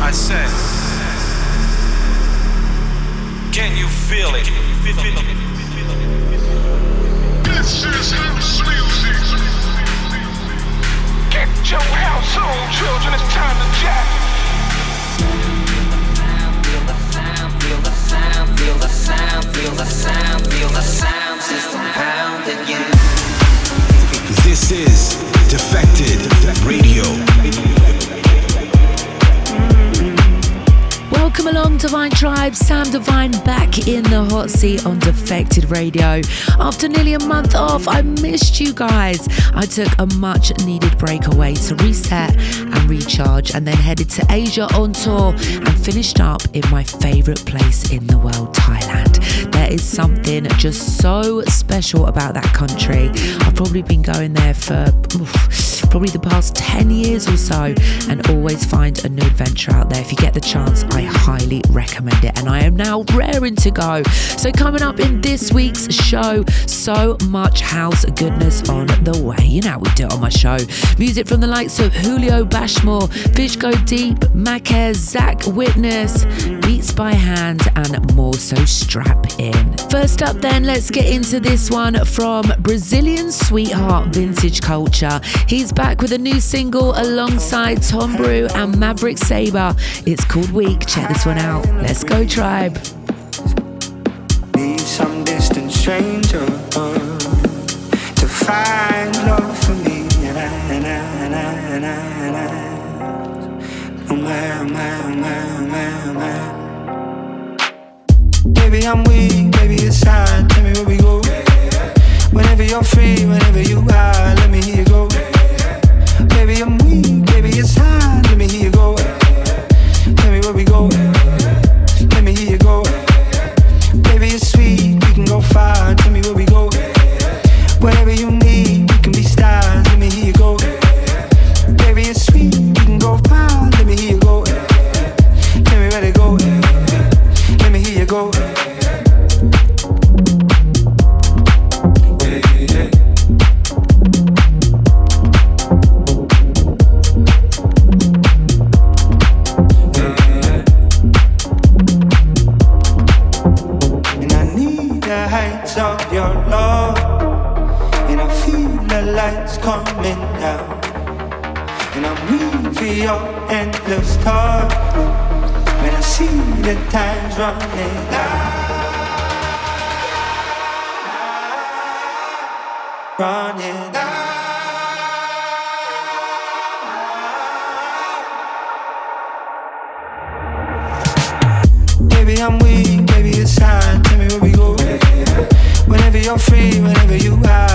I said, can you feel it? Divine Tribe. Sam Divine back in the hot seat on Defected Radio. After nearly a month off, I missed you guys. I took a much needed break away to reset and recharge, and then headed to Asia on tour and finished up in my favorite place in the world, Thailand. There is something just so special about that country. I've probably been going there for oof, probably the past 10 years or so and always find a new adventure out there. If you get the chance, I highly recommend it. And I am now raring to go. So, coming up in this week's show, so much house goodness on the way. You know, how we do it on my show. Music from the likes of Julio Bashmore, Fish Go Deep, Makèz, Zach Witness, Beats by Hand, and more. So, strap in. First up, then, let's get into this one from Brazilian sweetheart Vintage Culture. He's back with a new single alongside Tom Breu and Maverick Sabre. It's called Weak. Check this one out. Let's go, Tribe. Need some distant stranger to find love for me. And. Oh I'm weak, baby, it's time. Tell me where we go. Whenever you're free, whenever you are, let me hear you go. It's time. Let me hear you go. Tell me where we go. Coming down. And I'm weak for your endless talk. When I see the time's running out. Running out. Baby, I'm weak, baby, it's time. Tell me where we go. Whenever you're free, whenever you are,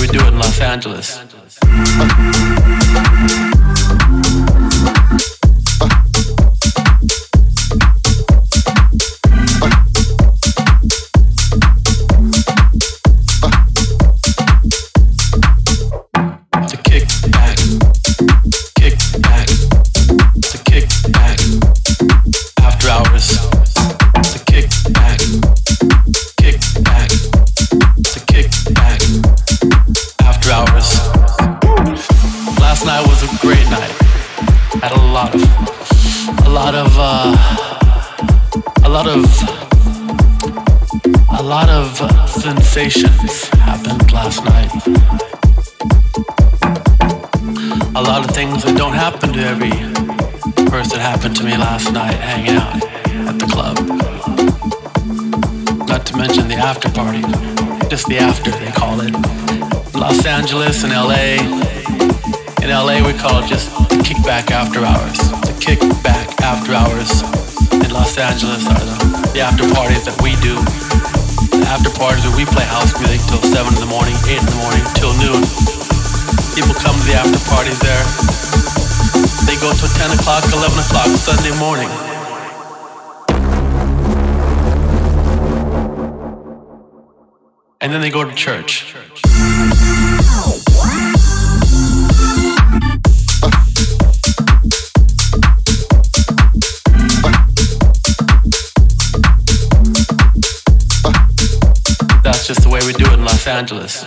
we do it in Los Angeles. Lot of, a lot of sensations happened last night. A lot of things that don't happen to every person happened to me last night hanging out at the club. Not to mention the after party. Just the after, they call it. Los Angeles and LA. In LA, we call it just the kickback after hours. The kickback after hours in Los Angeles are the, the after parties that we do. The after parties where we play house music till 7 in the morning, 8 in the morning, till noon. People come to the after parties there. They go till 10 o'clock, 11 o'clock Sunday morning. And then they go to church. Just the way we do it in Los Angeles.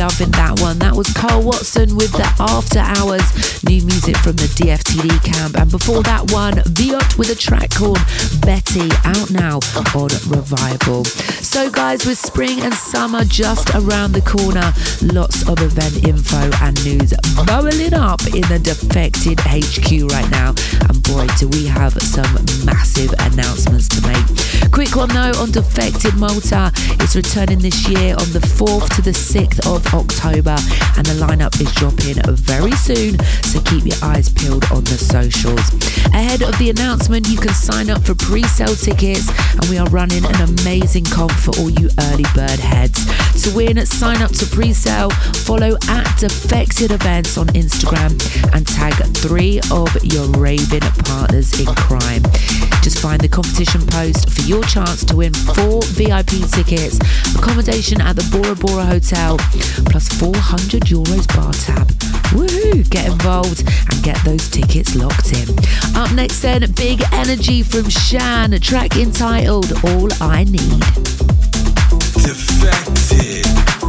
Loving that one. That was Kyle Watson with the After Hours, new music from the DFTD camp. And before that one, Viot with a track called Betty, out now on Revival. So, guys, with spring and summer just around the corner, lots of event info and news bubbling up in the Defected HQ right now. And boy, do we have some massive announcements to make. Quick one though on Defected Malta. It's returning this year on the 4th to the 6th of October, and the lineup is dropping very soon. So keep your eyes peeled on the socials. Ahead of the announcement, you can sign up for pre sale tickets, and we are running an amazing comp for all you early bird heads. To win, sign up to pre sale, follow at Defected Events on Instagram, and tag three of your raving partners in crime. Just find the competition post for your chance to win four VIP tickets, accommodation at the Bora Bora Hotel, plus 400 euros bar tab. Woohoo! Get involved and get those tickets locked in. Up next, then, Big Energy from CHAN, track entitled All I Need. Defected.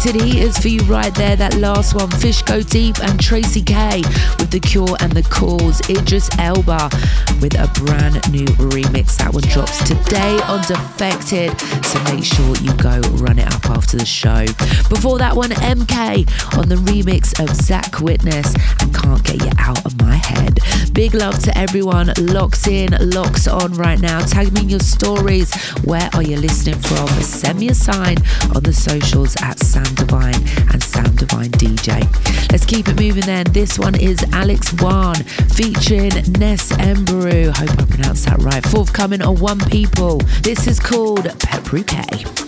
Defected heaters for you right there. That last one, Fish Go Deep and Tracey K with The Cure and The Cause. Idris Elba with a brand new remix. That one drops today on Defected, so make sure you go run it up after the show. Before that one, MK on the remix of Zach Witness and Can't Get You Out of My Head. Big love to everyone locks in, locks on right now. Tag me in your stories. Where are you listening from? Send me a sign on the socials at Sam Divine and Sam Divine DJ. Let's keep it moving then. This one is Alex Wann featuring Nes Mburu. Hope I pronounced that right. Forthcoming on One People. This is called Peperuke. right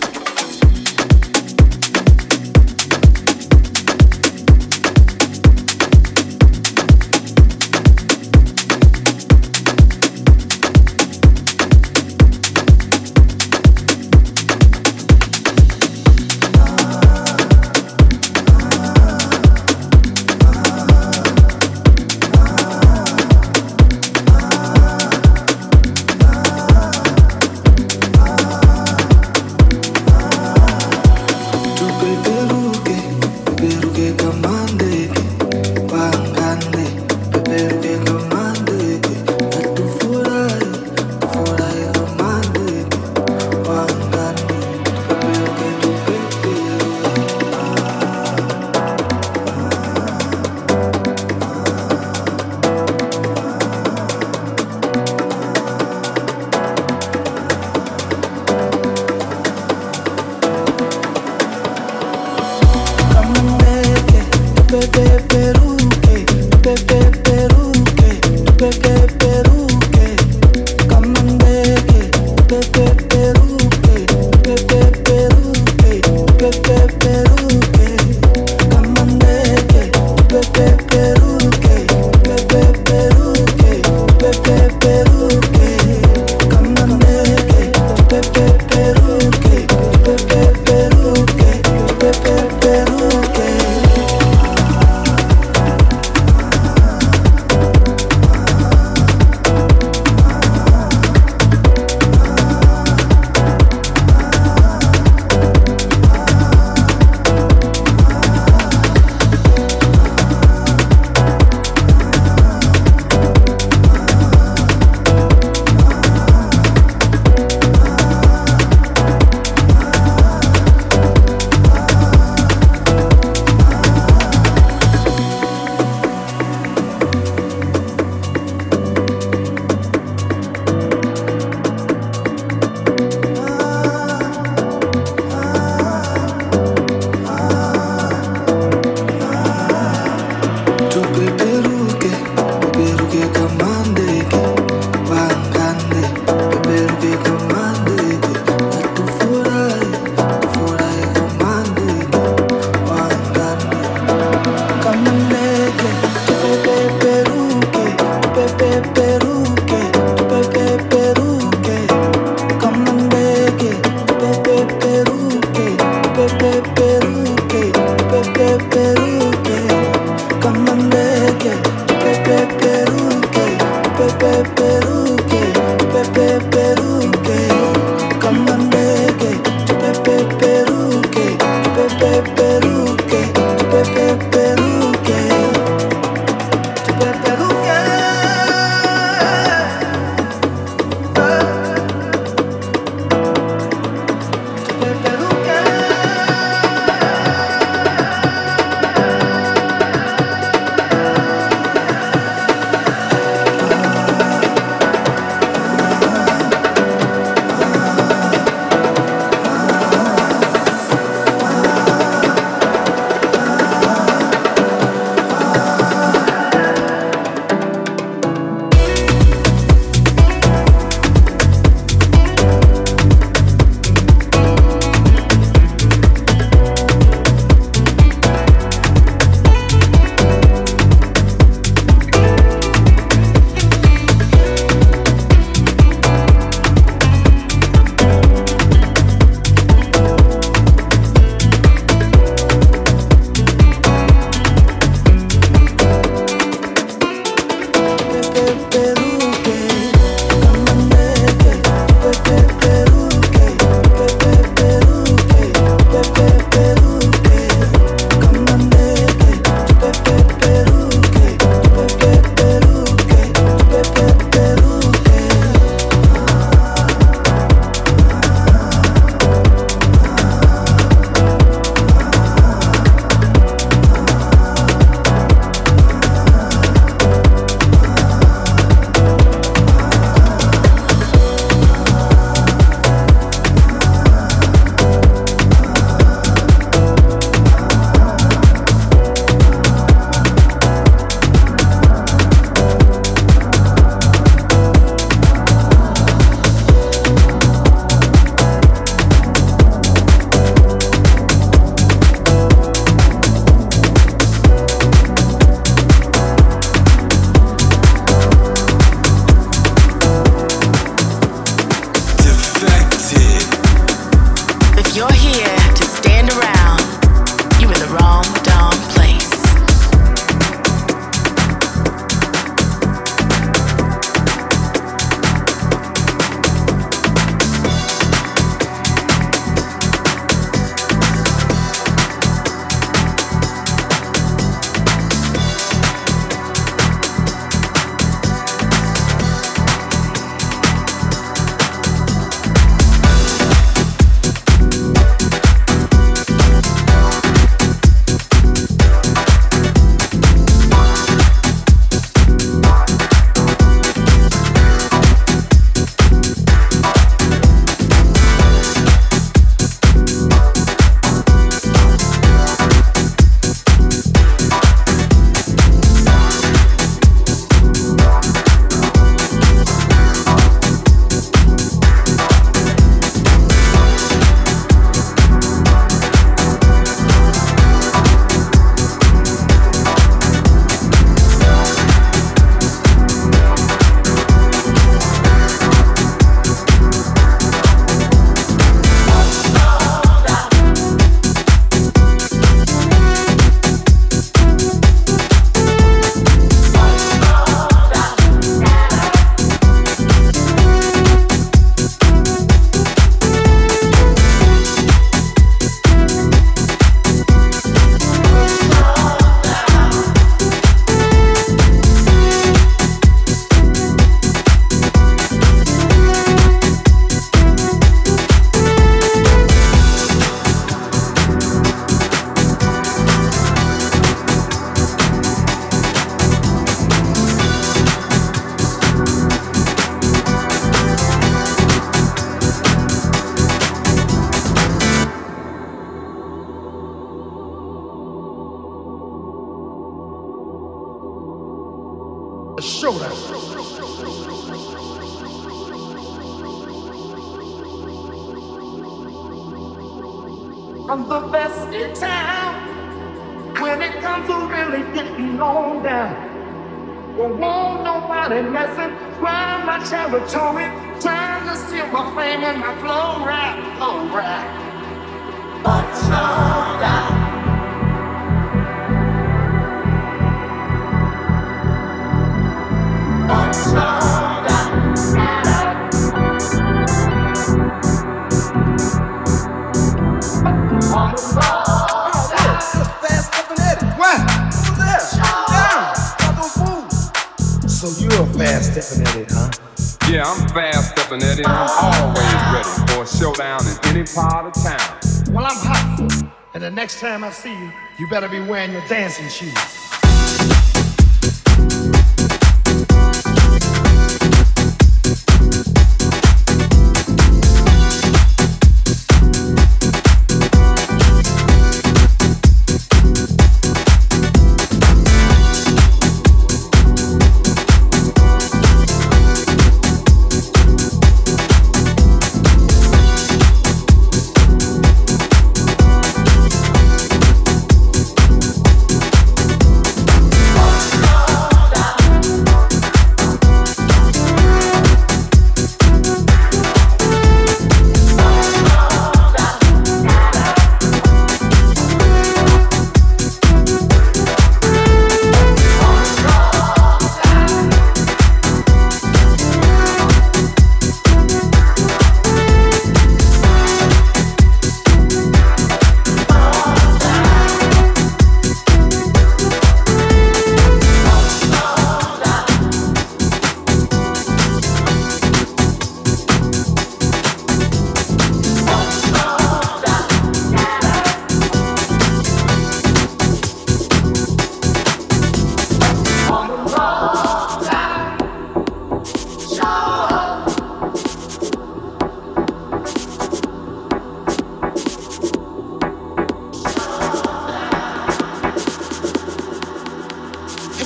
time I see you, you better be wearing your dancing shoes.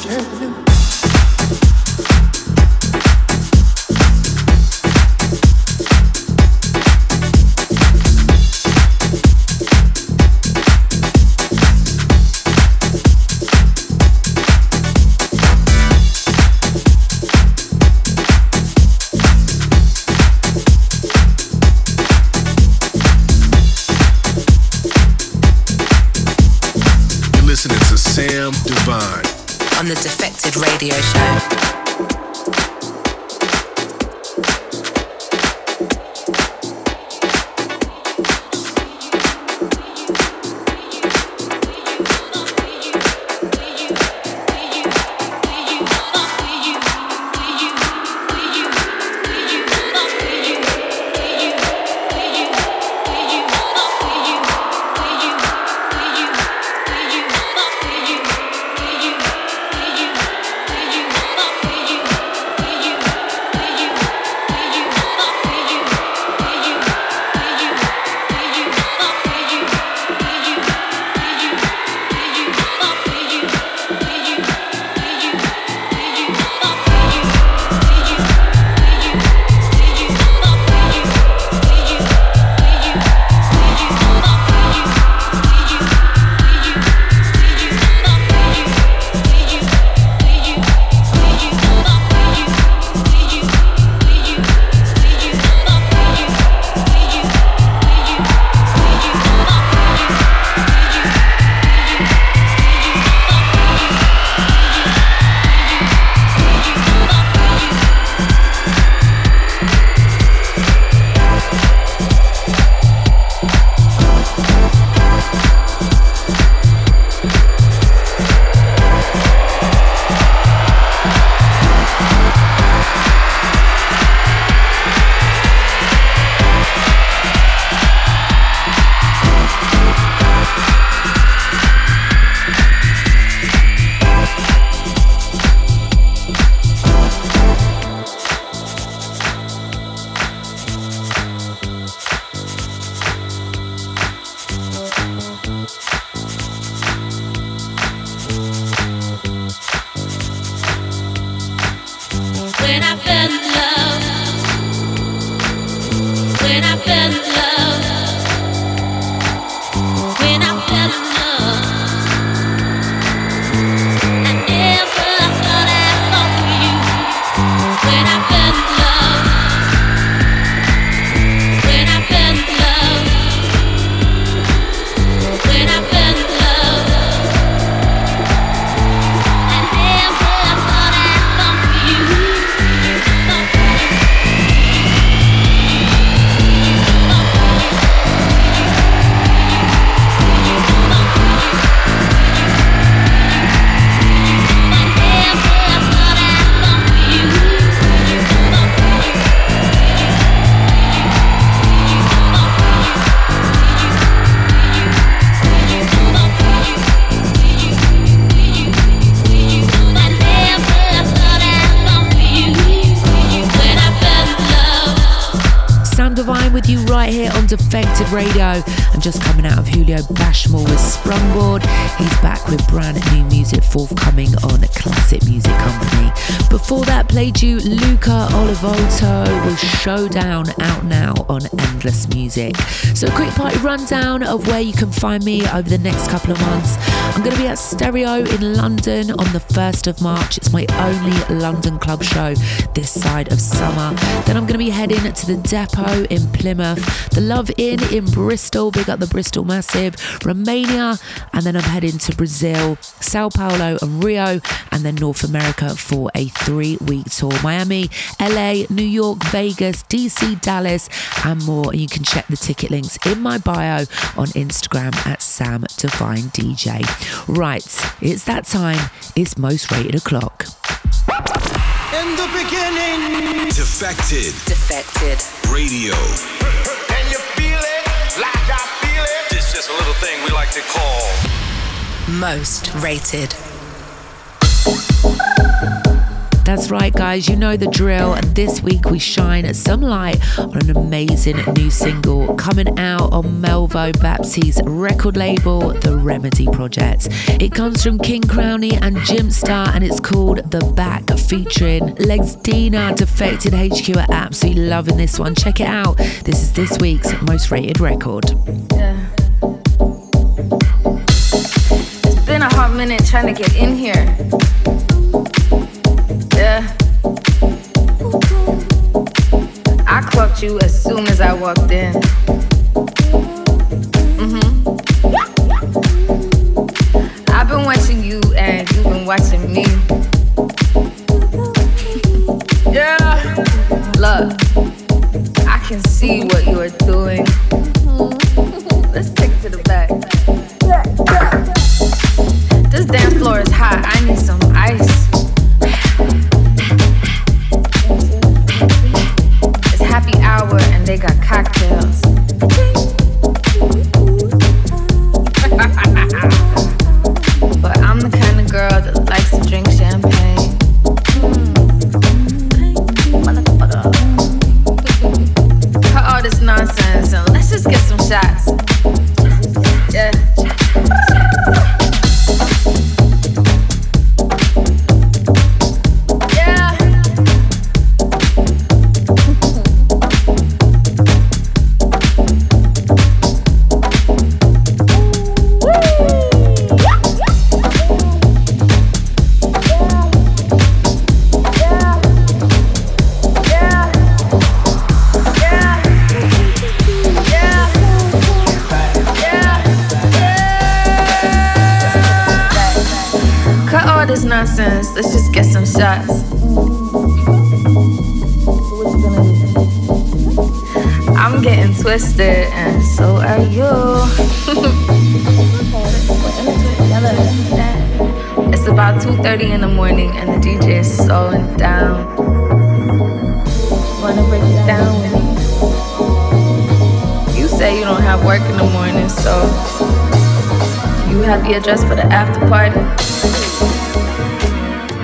happening. Radio. I'm just Bashmore with Sprungboard. He's back with brand new music forthcoming on Classic Music Company. Before that, played you Luca Olivotto with Showdown out now on Endless Music. So, a quick party rundown of where you can find me over the next couple of months. I'm going to be at Stereo in London on the 1st of March. It's my only London club show this side of summer. Then I'm going to be heading to the Depot in Plymouth, the Love Inn in Bristol, big up the Bristol Massive, Romania, and then I'm heading to Brazil, Sao Paulo, and Rio, and then North America for a three week tour. Miami, LA, New York, Vegas, DC, Dallas, and more. And you can check the ticket links in my bio on Instagram at Sam Divine DJ. Right, it's that time. It's most rated o'clock. In the beginning, Defected Defected. Radio. Can you feel it? Like I feel it? It's just a little thing we like to call. Most rated. That's right, guys, you know the drill. And this week we shine some light on an amazing new single coming out on Melvo Baptiste's record label, The Remedy Project. It comes from KingCrowney and Jimpster, and it's called The Back, featuring LEGZDINA. Defected HQ are absolutely loving this one. Check it out. This is this week's most rated record. Yeah. Been a hot minute trying to get in here. Yeah. I clocked you as soon as I walked in. hmm I've been watching you and you've been watching me. yeah. Look, I can see what you are doing. Let's take to the back. Floor is hot. I need some ice. It's happy hour and they got cocktails. So are you. it's about 2:30 in the morning, and the DJ is slowing down. Wanna break it down with me? You say you don't have work in the morning, so you have the address for the after party.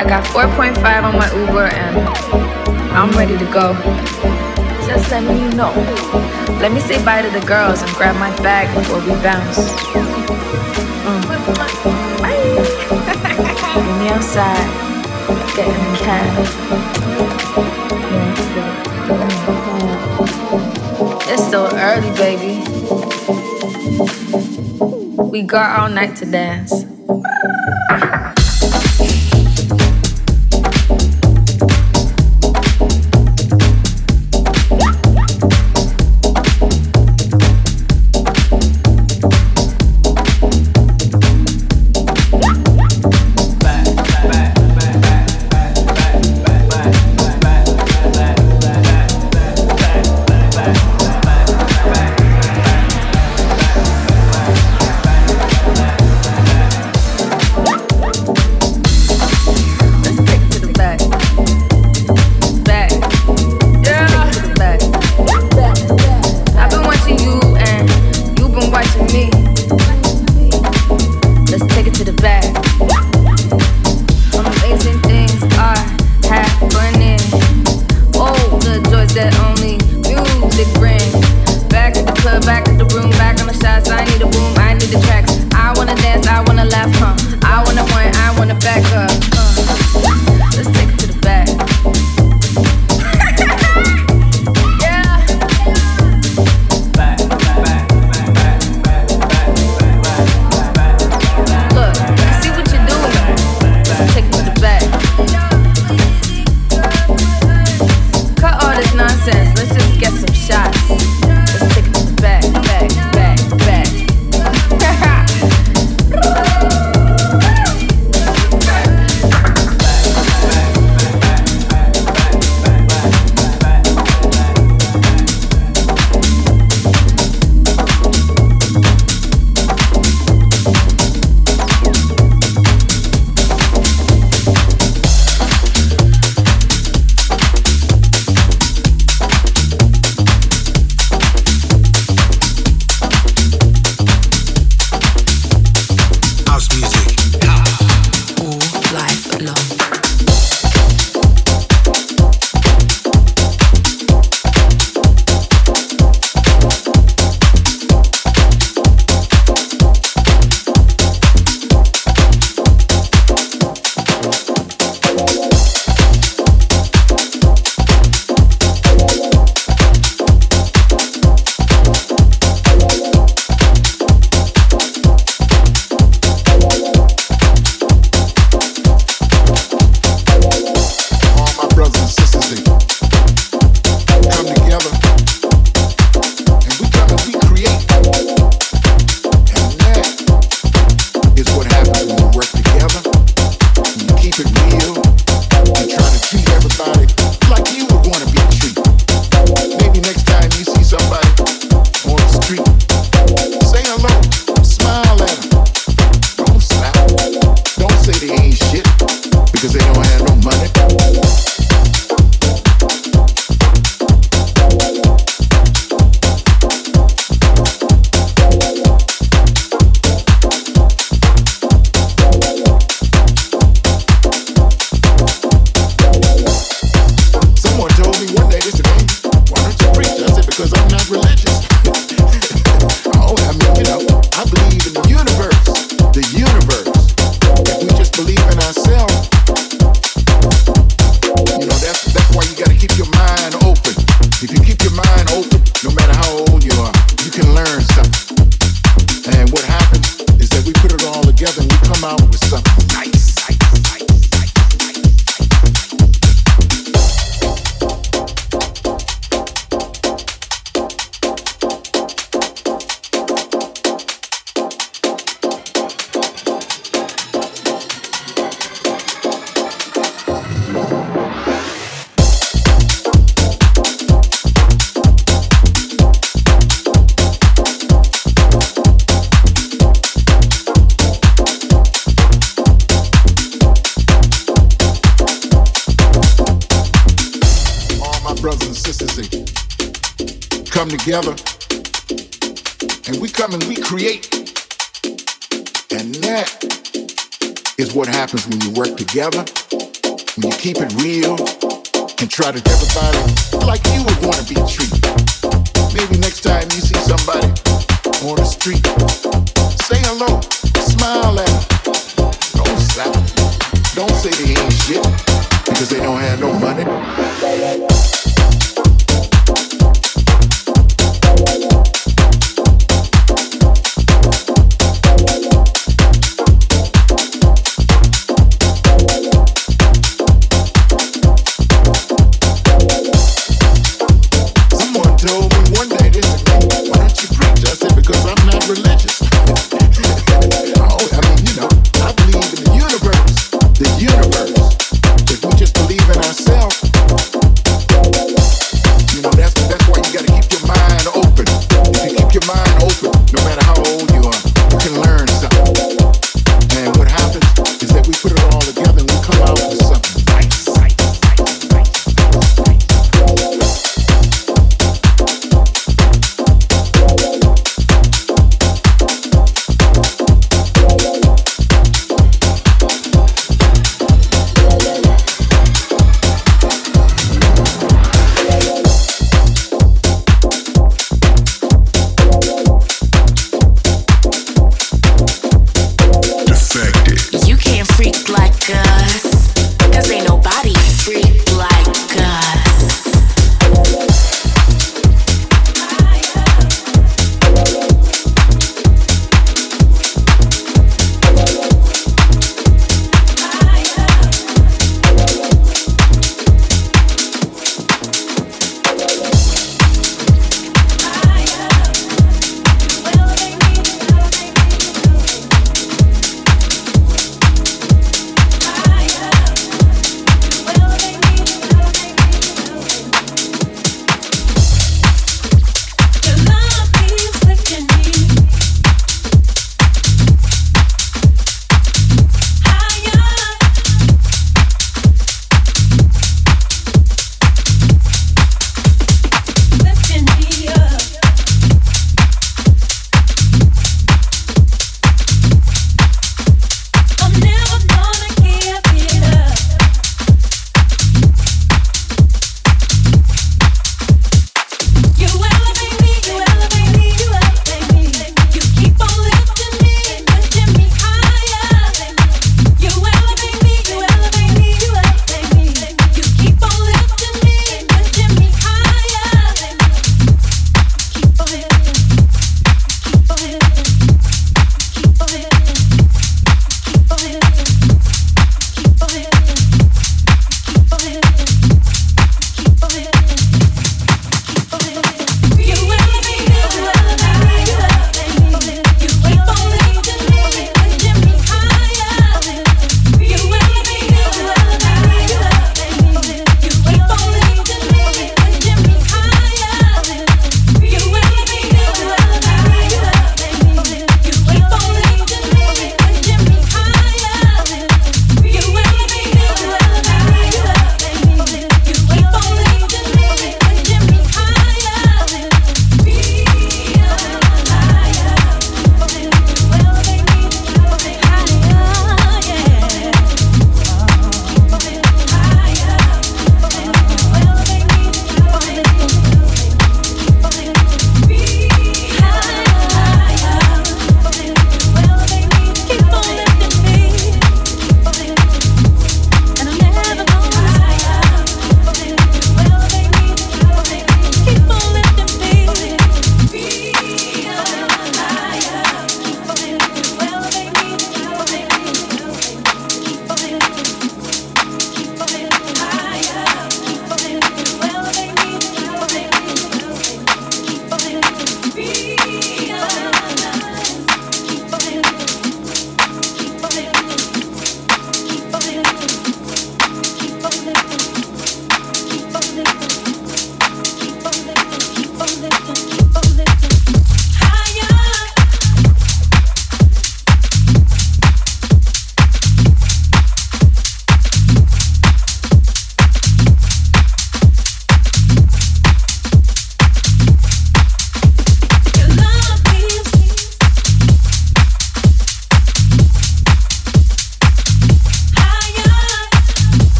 I got 4.5 on my Uber and I'm ready to go. Just let me know. Let me say bye to the girls and grab my bag before we bounce. Mm. Bye. Meet me outside. Get in the cab. It's still early, baby. We got all night to dance.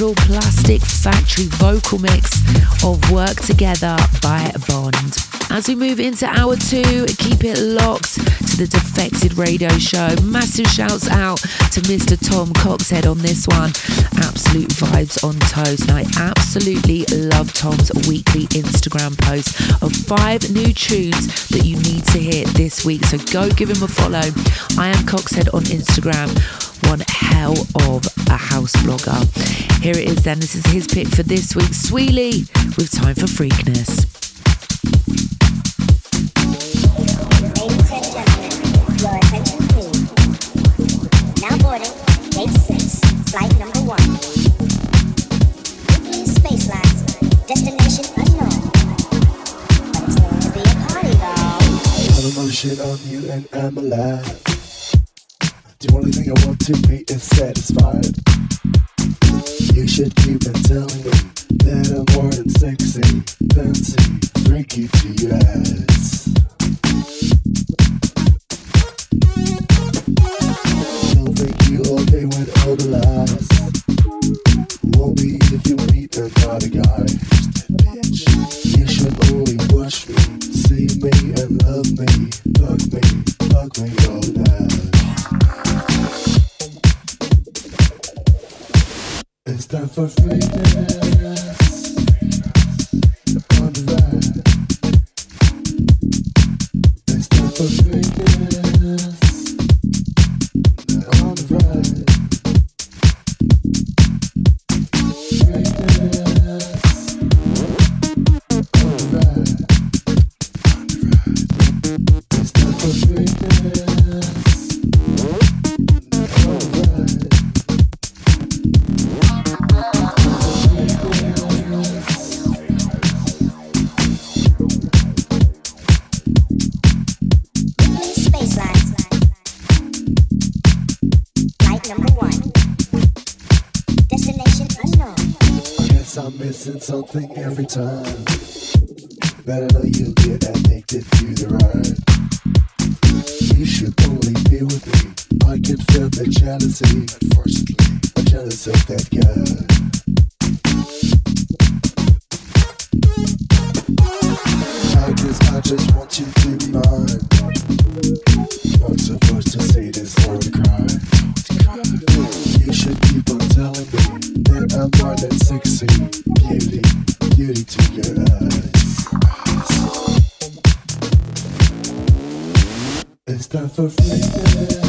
Natural Plastik Factory vocal mix of Work Together by Bond. As we move into hour two, keep it locked to the Defected Radio Show. Massive shouts out to Mr. Tom Coxhead on this one. Absolute vibes on toast. And I absolutely love Tom's weekly Instagram post of five new tunes that you need to hear this week. So go give him a follow. I am Coxhead on Instagram one hell of a house blogger. Here it is then. This is his pick for this week. Sweely with Time for Freakness. Now boarding, six, flight number one. Space destination unknown. But it's going to be a party, though. I shit you and I'm alive. The only thing I want to be is satisfied. You should keep on telling me that I'm more than sexy, fancy, freaky to your ass. Don't think you okay with all the lies. Won't be if you meet another guy. Bitch. You should only watch me, see me and love me, fuck me, fuck me all that. It's time for freedom. Something every time. But I know you get addicted to the ride. You should only be with me. I can feel the jealousy. Unfortunately, I'm jealous of that guy. I guess I just want you to be mine. Not supposed to say this or to cry. You should keep on telling me that I'm more than sexy beauty, It's time for freedom.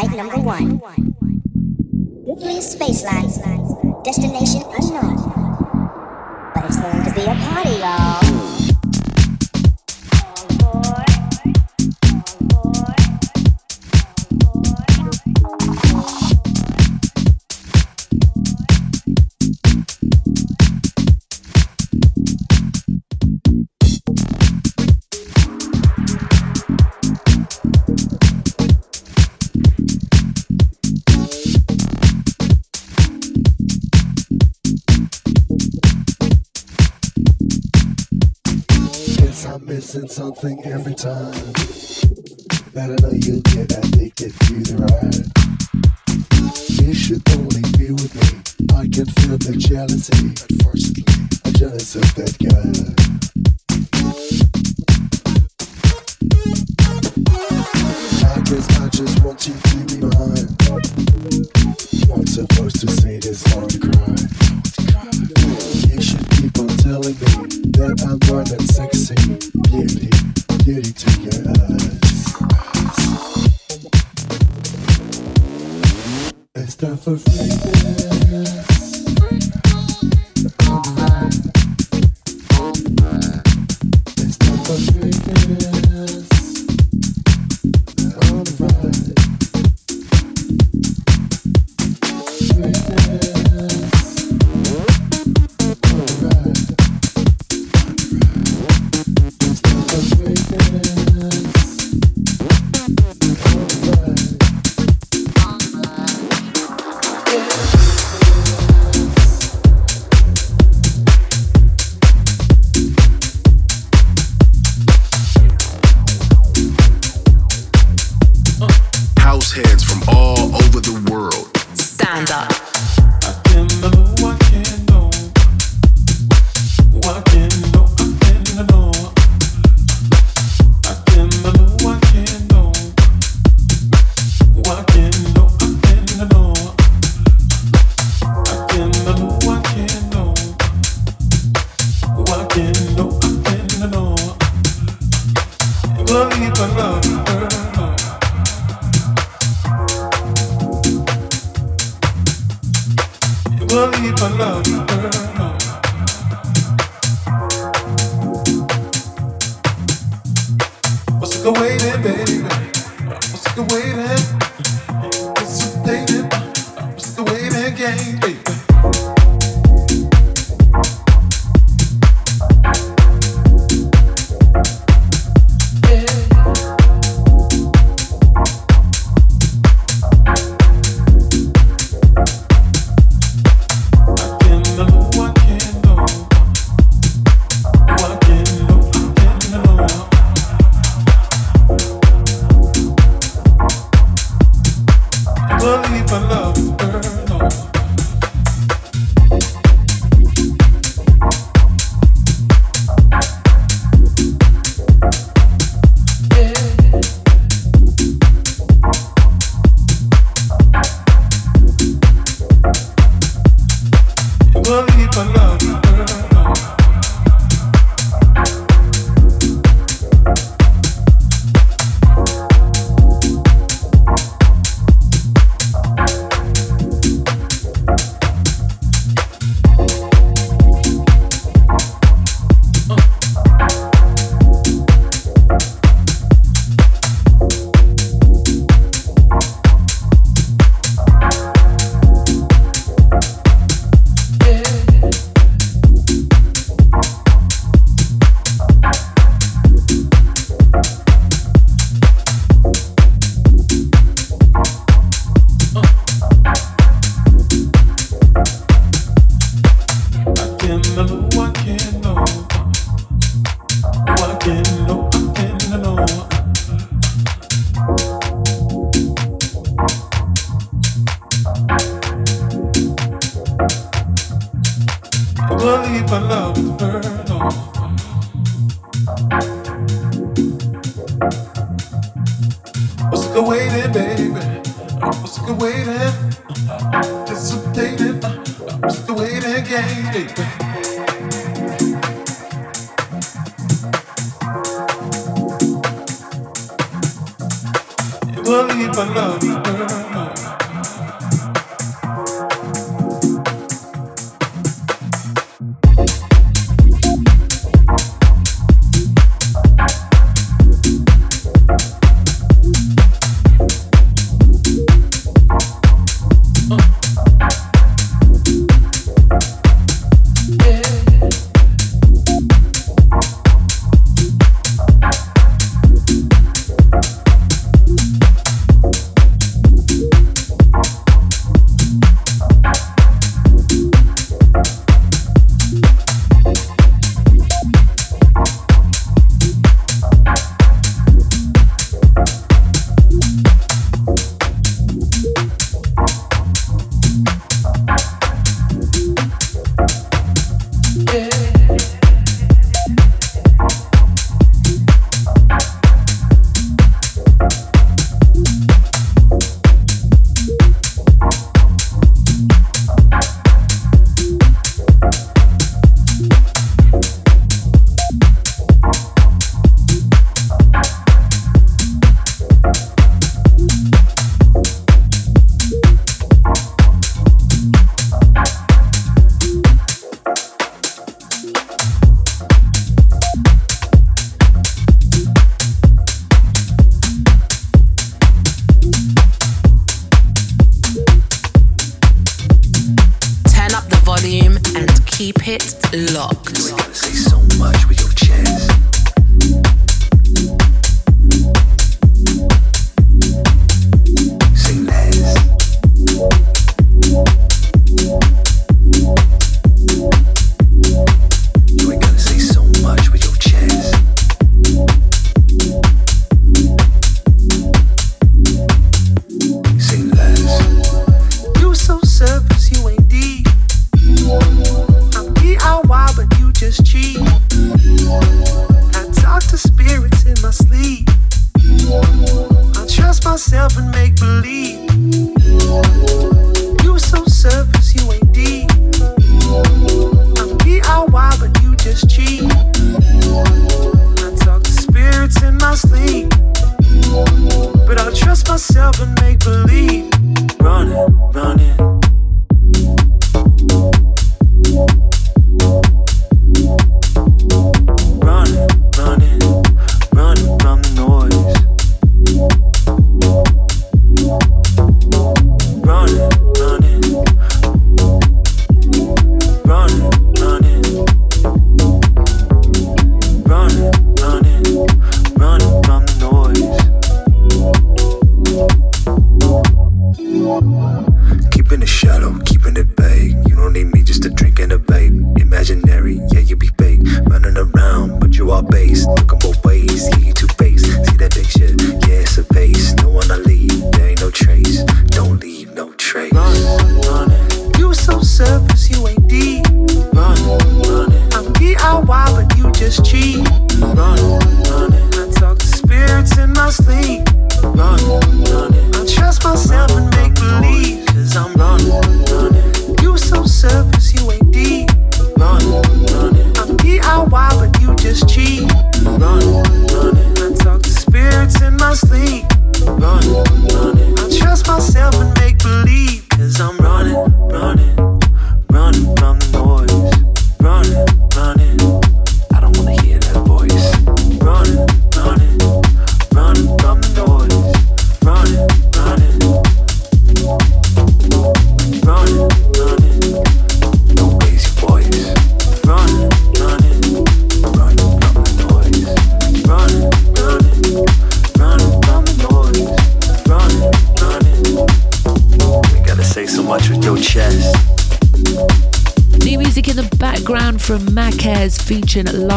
flight number one. Nuclear Space Lines. Something every time. That I know you'll get addicted to the ride. You should only be with me. I can feel the jealousy. Unfortunately, I'm jealous of that guy. I guess I just want you to be mine. Not supposed to say this or cry. On telling me that I'm more than sexy. Beauty, beauty to your eyes. It's time for freedom.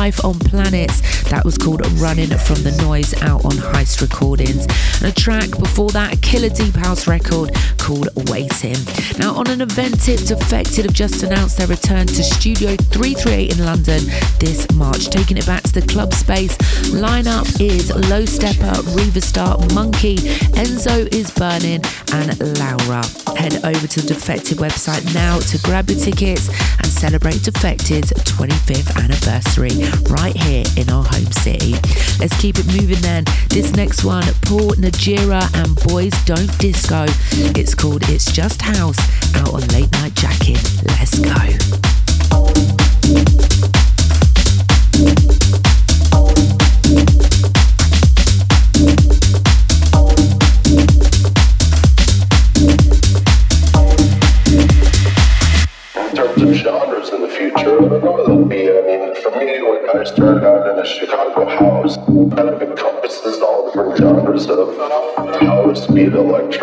Life on Planets. That was called Running from the Noise out on Heist Recordings. And a track before that, a Killer Deep House record called Waiting. Now, on an event tip, Defected have just announced their return to Studio 338 in London this March, taking it back to the club space. Lineup is Low Steppa, Riva Starr, Monki, Enzo is Burning, and Laura. Head over to the Defected website now to grab your tickets celebrate Defected's 25th anniversary right here in our home city. Let's keep it moving then. This next one, Paul Najera and Boys Don't Disco. It's called It's Just House out on Late Night Jackin. Let's go. Kind of encompasses all different genres of beat, electro, minimal,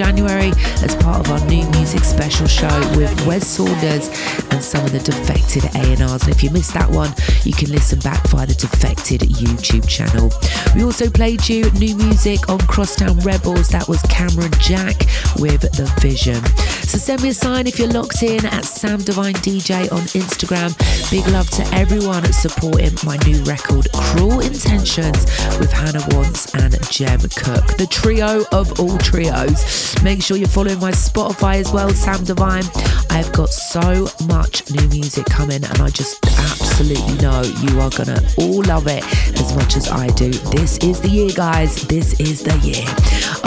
January as part of our new music special show with Wes Saunders and some of the Defected A&Rs. And if you missed that one, you can listen back via the Defected YouTube channel. We also played you new music on Crosstown Rebels. That was Cameron Jack with The Vision. So send me a sign if you're locked in at Sam Divine DJ on Instagram. Big love to everyone supporting my new record, Cruel Intentions, with Hannah Wants and Jem Cooke, the trio of all trios. Make sure you're following my Spotify as well, Sam Divine. I've got so much new music coming, and I just absolutely know you are gonna all love it as much as I do. This is the year, guys. This is the year.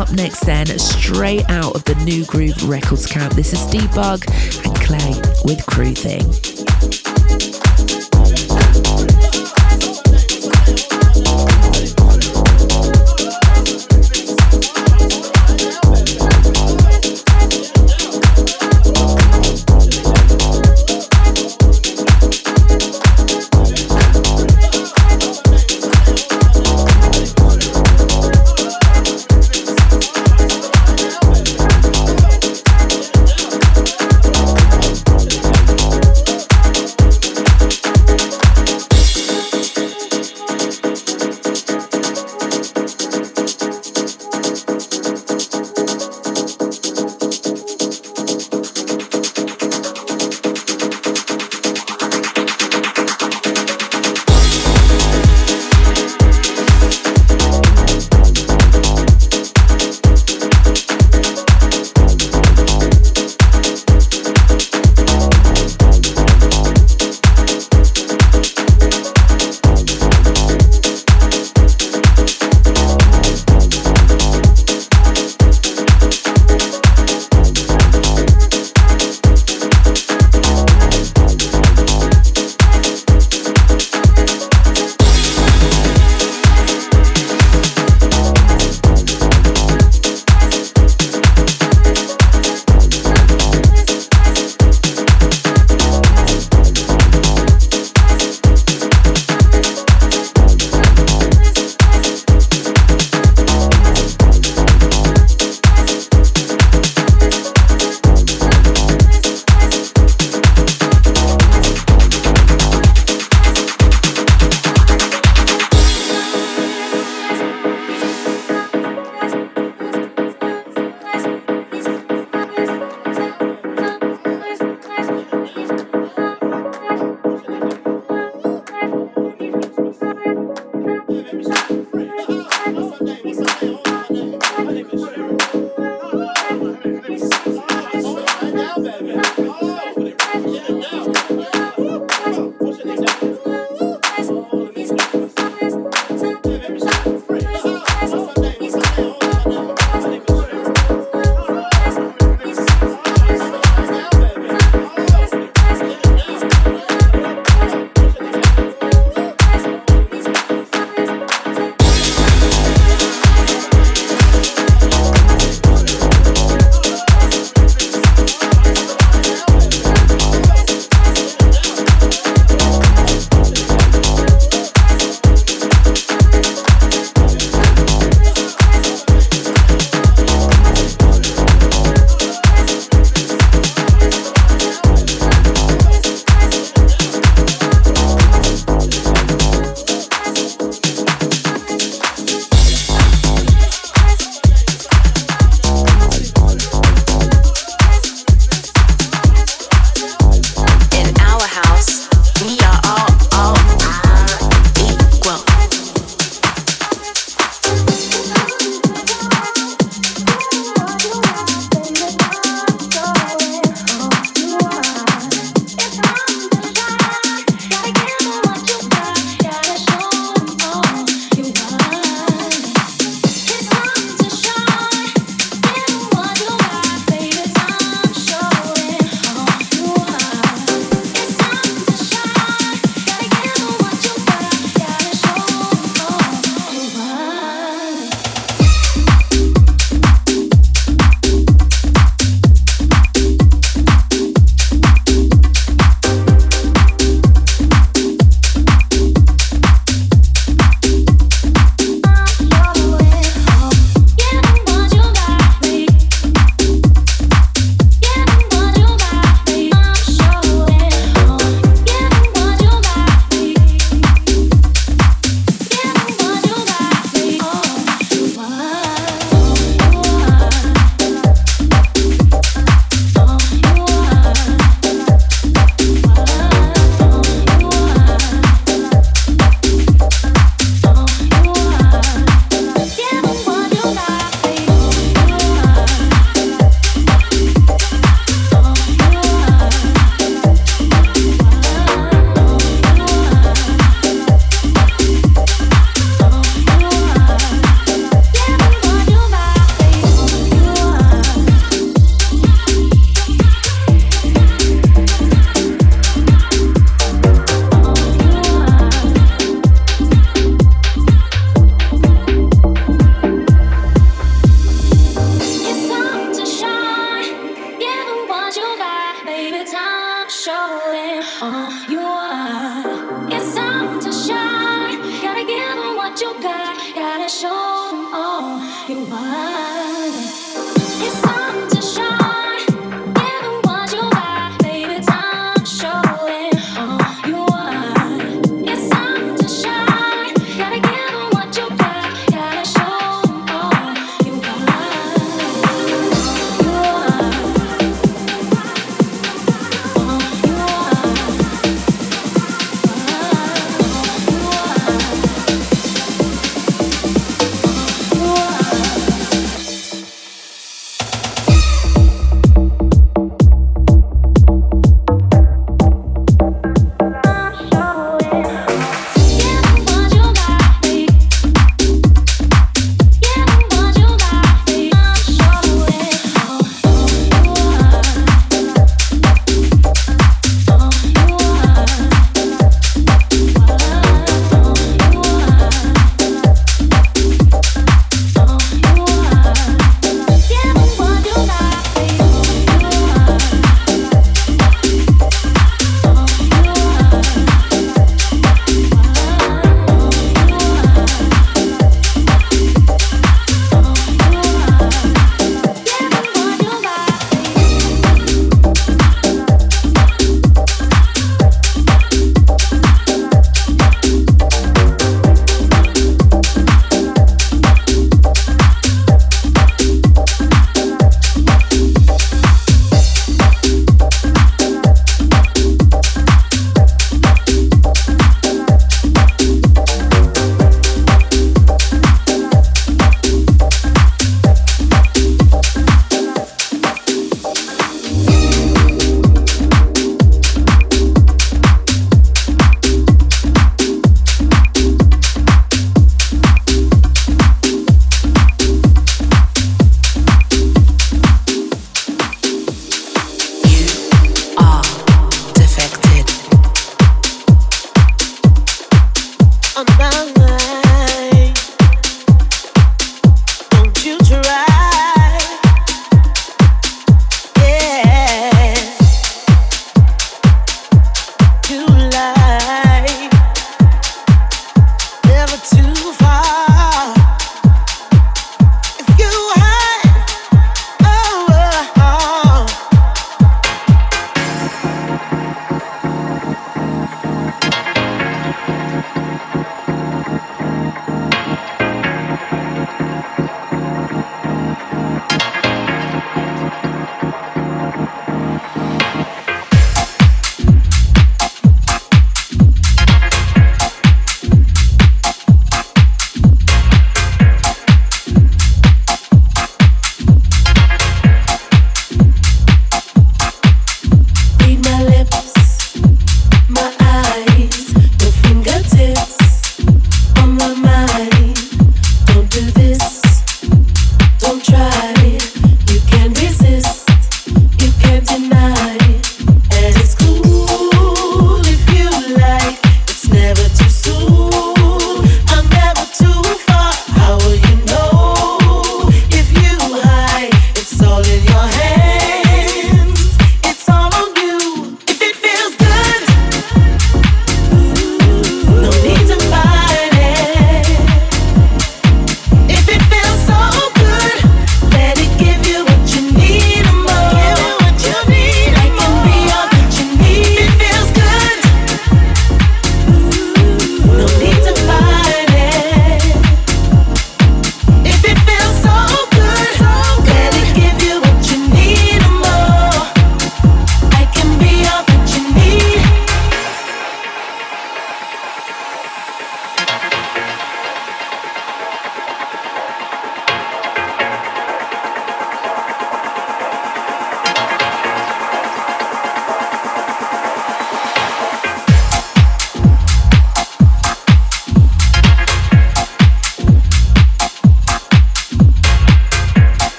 Up next, then, straight out of the Nu Groove Records camp, this is Steve Bug and Cle with Crew Thing.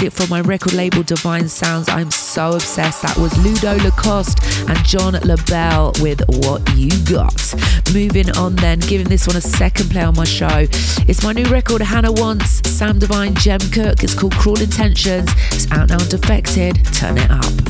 Music from my record label DVINE Sounds. I'm so obsessed. That was Ludo Lacoste and John Lebel with What You Got. Moving on then, giving this one a second play on my show. It's my new record, Hannah Wants, Sam Divine, Jem Cooke. It's called Cruel Intentions. It's out now Defected. Turn it up.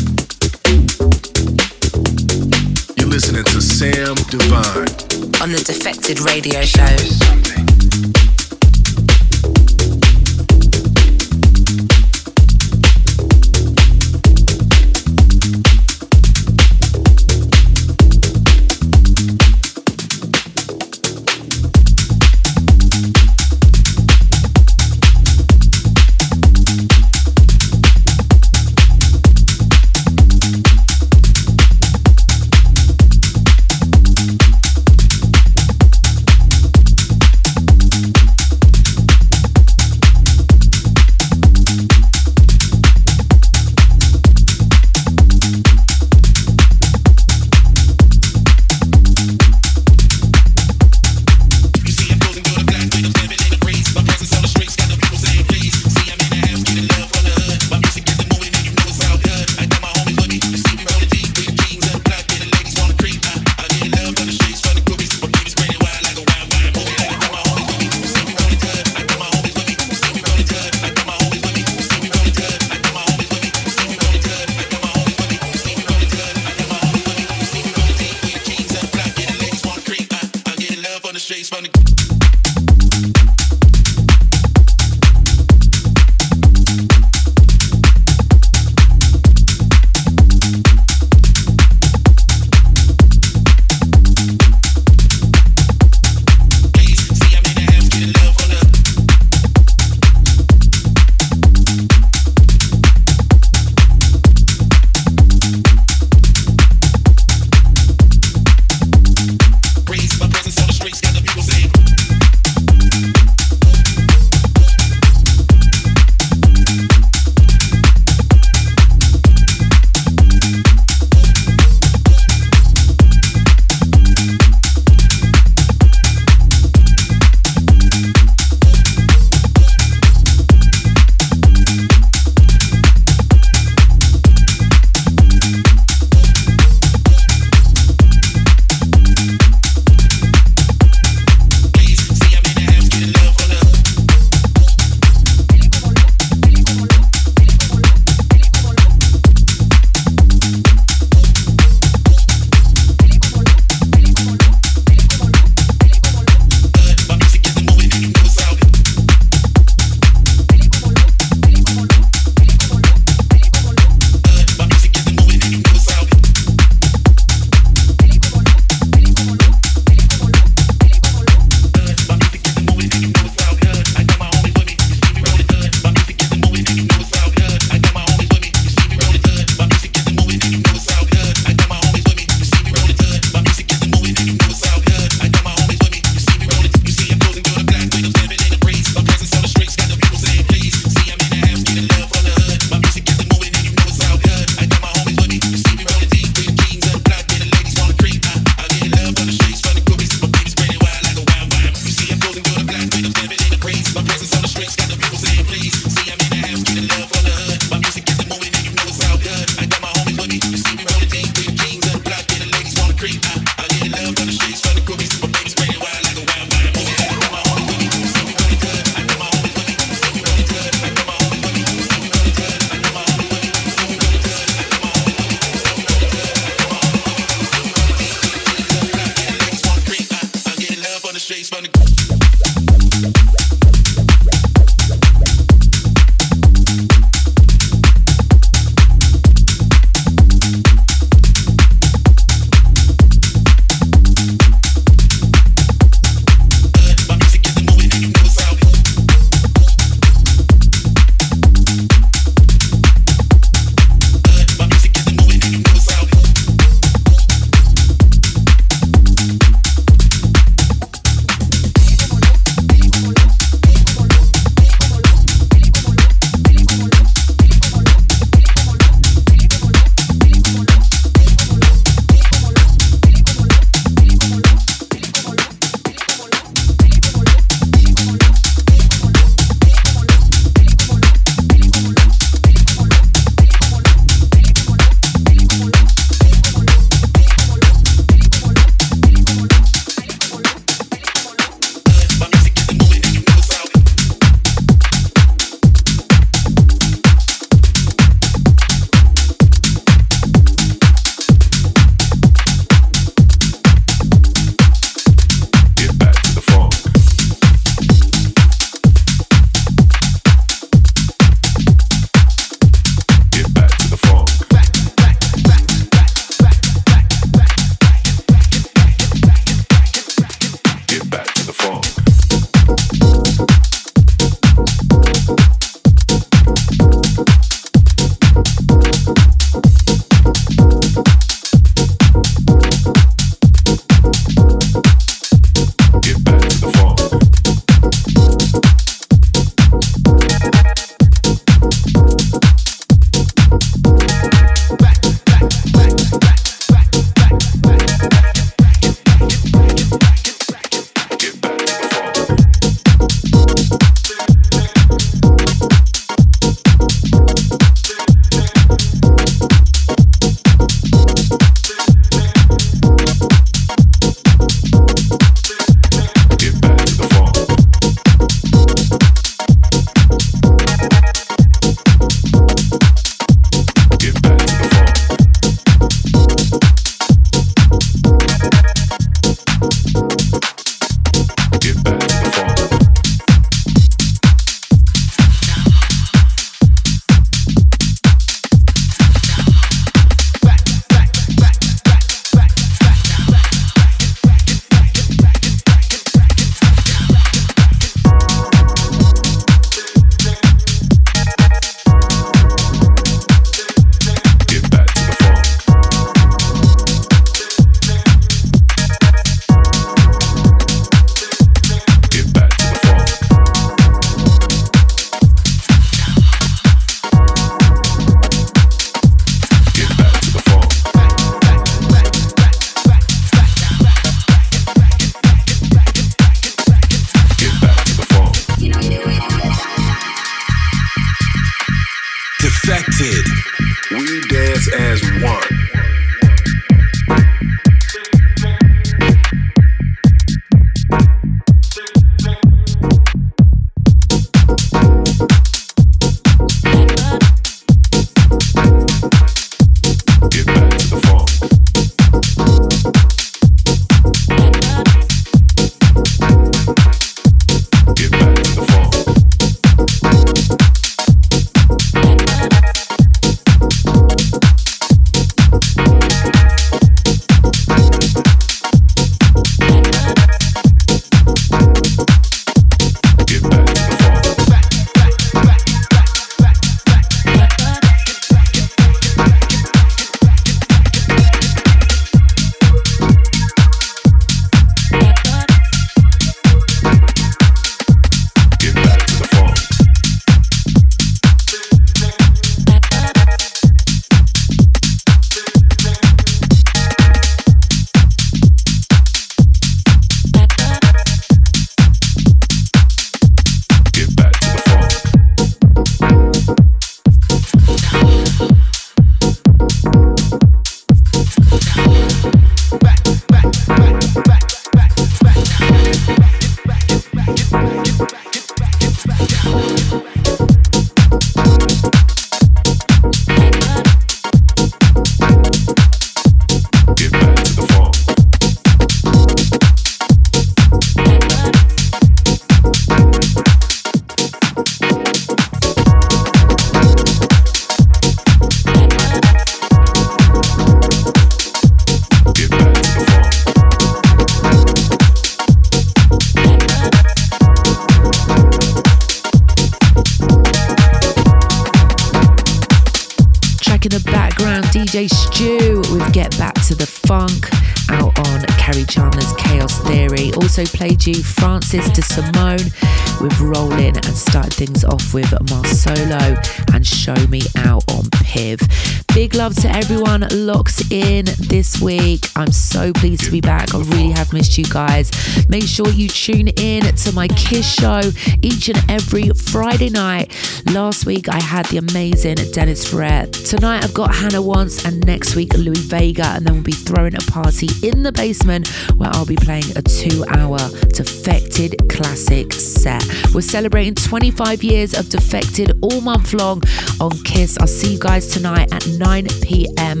Guys. Make sure you tune in to my Kiss show each and every Friday night. Last week I had the amazing Dennis Ferrer. Tonight I've got Hannah Wants and next week Louie Vega and then we'll be throwing a party in the basement where I'll be playing a two hour Defected classic set. We're celebrating 25 years of Defected all month long on Kiss. I'll see you guys tonight at 9 pm.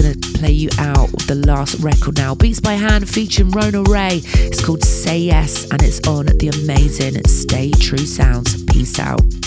Going to play you out with the last record now. Beats by Hand featuring Rona Ray. It's called Say Yes and it's on the amazing Stay True Sounds. Peace out.